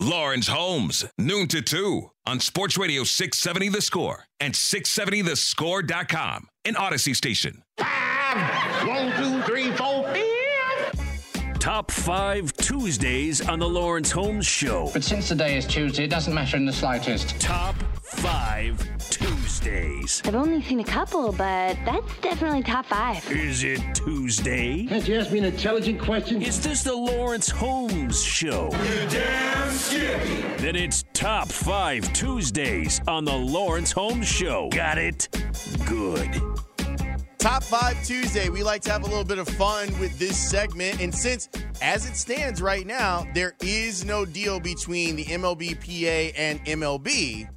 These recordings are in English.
Lawrence Holmes, noon to 2 on Sports Radio 670 The Score and 670thescore.com, an Odyssey station. One, two, three, four, five. Top five Tuesdays on the Lawrence Holmes Show. But since today is Tuesday, it doesn't matter in the slightest. Top five Tuesdays. I've only seen a couple, but that's definitely top five. Is it Tuesday? Can't you ask me an intelligent question? Is this the Lawrence Holmes Show? Damn Then it's Top 5 Tuesdays on the Lawrence Holmes Show. Got it? Good. Top 5 Tuesday. We like to have a little bit of fun with this segment. And since, as it stands right now, there is no deal between the MLBPA and MLB,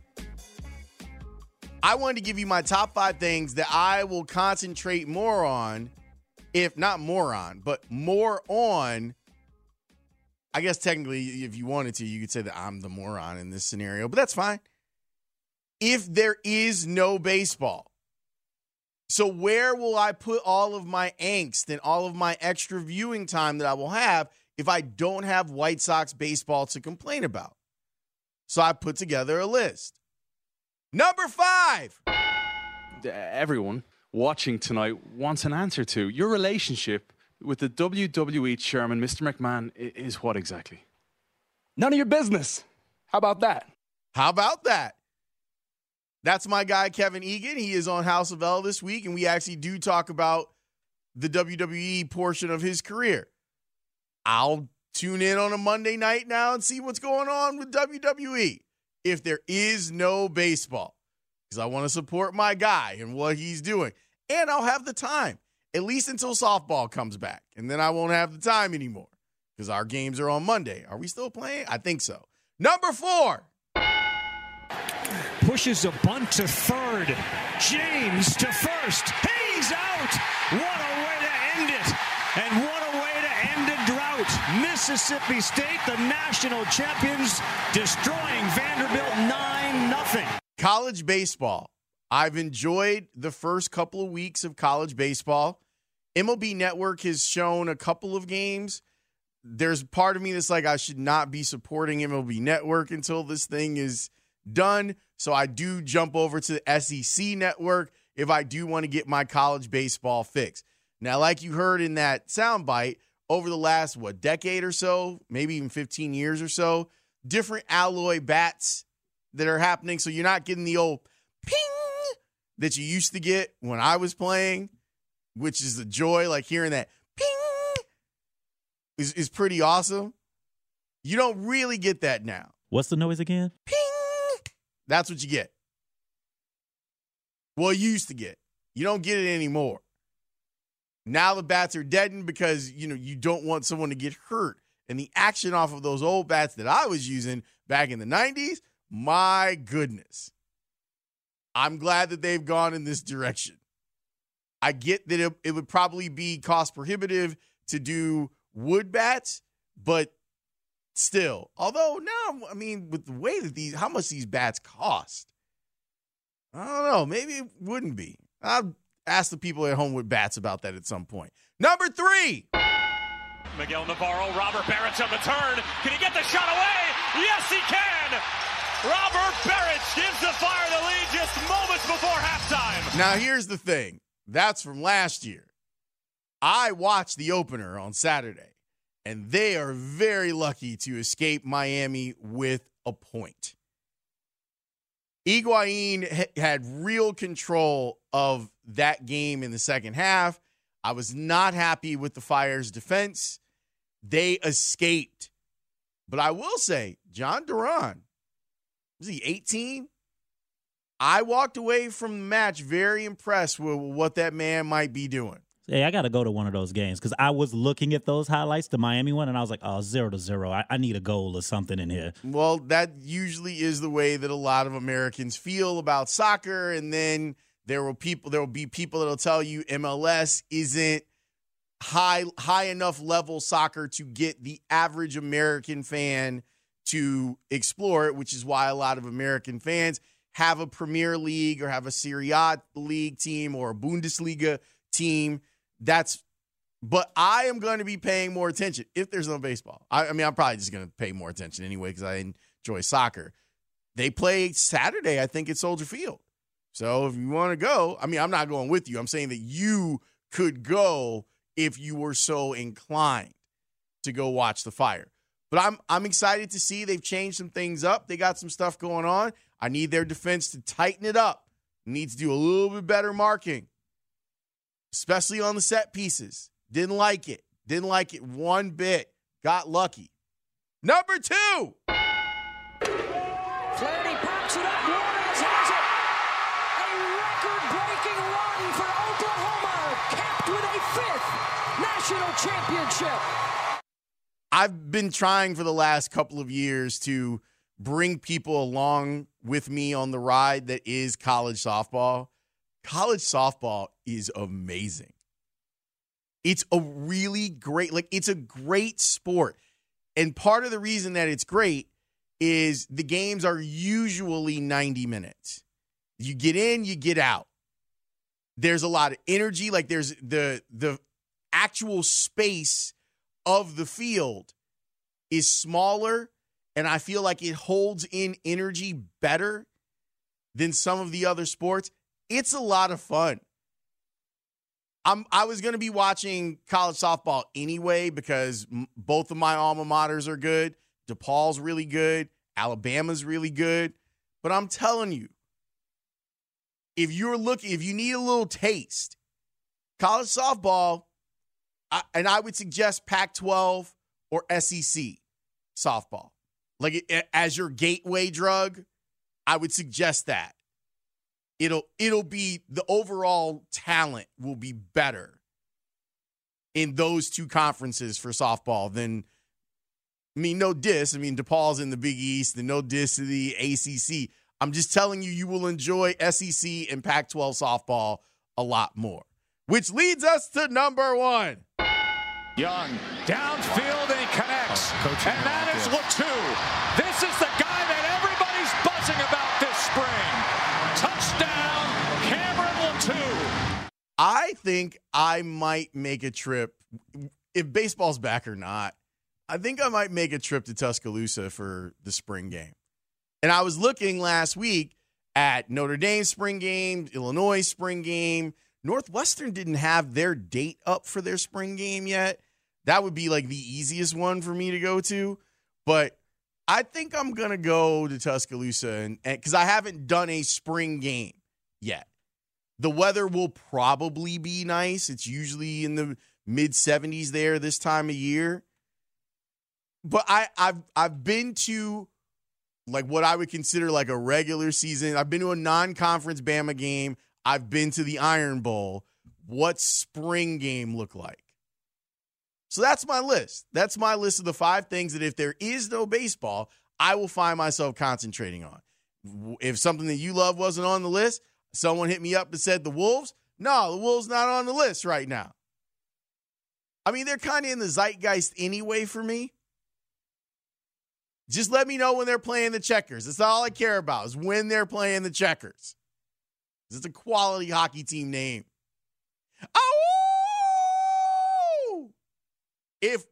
I wanted to give you my top five things that I will concentrate more on, if not more on, but more on. I guess technically, if you wanted to, you could say that I'm the moron in this scenario, but that's fine. If there is no baseball, so where will I put all of my angst and all of my extra viewing time that I will have if I don't have White Sox baseball to complain about? So I put together a list. Number five. everyone watching tonight wants an answer to. Your relationship with the WWE chairman, Mr. McMahon, is what exactly? None of your business. How about that? How about that? That's my guy, Kevin Egan. He is on House of L this week, and we actually do talk about the WWE portion of his career. I'll tune in on a Monday night now and see what's going on with WWE if there is no baseball, because I want to support my guy and what he's doing. And I'll have the time, at least until softball comes back. And then I won't have the time anymore because our games are on Monday. Are we still playing? I think so. Number four. Pushes a bunt to third. James to first. He's out. What a way to end it. And what a way to end a drought. Mississippi State, the national champions, destroying Vanderbilt 9 0. college baseball. I've enjoyed the first couple of weeks of college baseball. MLB Network has shown a couple of games. There's part of me that's like, I should not be supporting MLB Network until this thing is done. So I do jump over to the SEC Network if I do want to get my college baseball fix. Now, like you heard in that soundbite, over the last, what, decade or so, maybe even 15 years or so, different alloy bats that are happening. So you're not getting the old ping that you used to get when I was playing, which is the joy, like hearing that ping is, is pretty awesome. You don't really get that now. What's the noise again? Ping. That's what you get. Well, you used to get. You don't get it anymore. Now the bats are deadened because you know you don't want someone to get hurt. And the action off of those old bats that I was using back in the 90s, my goodness. I'm glad that they've gone in this direction. I get that it, it would probably be cost prohibitive to do wood bats, but still. Although now, I mean, with the way that these, how much these bats cost, I don't know. Maybe it wouldn't be. I'll ask the people at home with bats about that at some point. Number three. Miguel Navarro, Robert Beric's on the turn. Can he get the shot away? Yes, he can. Robert Beric gives the Fire the lead just moments before halftime. Now, here's the thing that's from last year. I watched the opener on Saturday, and they are very lucky to escape Miami with a point. Higuain ha- had real control of that game in the second half. I was not happy with the Fire's defense. They escaped. But I will say, Jhon Durán, was he 18? I walked away from the match very impressed with what that man might be doing. Hey, I got to go to one of those games because I was looking at those highlights, the Miami one, and I was like, oh, zero to zero. I, I need a goal or something in here. Well, that usually is the way that a lot of Americans feel about soccer. And then there will people there will be people that'll tell you MLS isn't high high enough level soccer to get the average American fan to explore it, which is why a lot of American fans have a Premier League or have a Serie A league team or a Bundesliga team. That's but I am going to be paying more attention if there's no baseball. I, I mean, I'm probably just going to pay more attention anyway because I enjoy soccer. They play Saturday, I think, at Soldier Field. So if you want to go, I mean, I'm not going with you. I'm saying that you could go if you were so inclined to go watch the fire. But I'm I'm excited to see they've changed some things up. They got some stuff going on. I need their defense to tighten it up. Needs to do a little bit better marking, especially on the set pieces. Didn't like it. Didn't like it one bit. Got lucky. Number two. Flaherty pops it up. Juarez has it. A record-breaking run for Oklahoma, capped with a fifth national championship. I've been trying for the last couple of years to bring people along with me on the ride that is college softball. College softball is amazing. It's a really great, like, it's a great sport. And part of the reason that it's great is the games are usually 90 minutes. You get in, you get out. There's a lot of energy, like there's the the actual space of the field is smaller and I feel like it holds in energy better than some of the other sports. It's a lot of fun. I'm I was going to be watching college softball anyway because m- both of my alma maters are good. DePaul's really good, Alabama's really good, but I'm telling you if you're looking if you need a little taste, college softball I, and I would suggest Pac-12 or SEC softball. Like as your gateway drug, I would suggest that. It'll it'll be the overall talent will be better in those two conferences for softball than I mean no diss, I mean DePaul's in the Big East and no diss to the ACC. I'm just telling you you will enjoy SEC and Pac-12 softball a lot more. Which leads us to number 1. Young downfield and he connects. Oh, and that is Latu. This is the guy that everybody's buzzing about this spring. I think I might make a trip if baseball's back or not. I think I might make a trip to Tuscaloosa for the spring game. And I was looking last week at Notre Dame spring game, Illinois spring game. Northwestern didn't have their date up for their spring game yet. That would be like the easiest one for me to go to. But I think I'm going to go to Tuscaloosa and because I haven't done a spring game yet. The weather will probably be nice. It's usually in the mid 70s there this time of year. But I, I've I've been to like what I would consider like a regular season. I've been to a non-conference Bama game. I've been to the Iron Bowl. What spring game look like? So that's my list. That's my list of the five things that if there is no baseball, I will find myself concentrating on. If something that you love wasn't on the list, someone hit me up and said the Wolves. No, the Wolves not on the list right now. I mean, they're kind of in the zeitgeist anyway for me. Just let me know when they're playing the checkers. That's all I care about is when they're playing the checkers. It's a quality hockey team name. Oh! If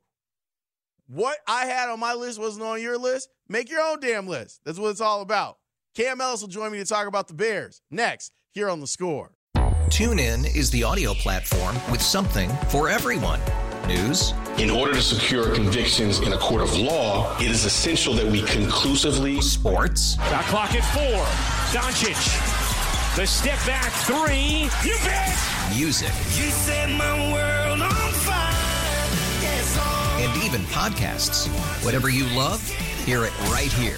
what I had on my list wasn't on your list, make your own damn list. That's what it's all about. Cam Ellis will join me to talk about the Bears next here on the score. TuneIn is the audio platform with something for everyone. News. In order to secure convictions in a court of law, it is essential that we conclusively. Sports. Got clock at four. Doncic. The step back three. You bet. Music. You set my world on fire. Yes. And even podcasts. Whatever you love, hear it right here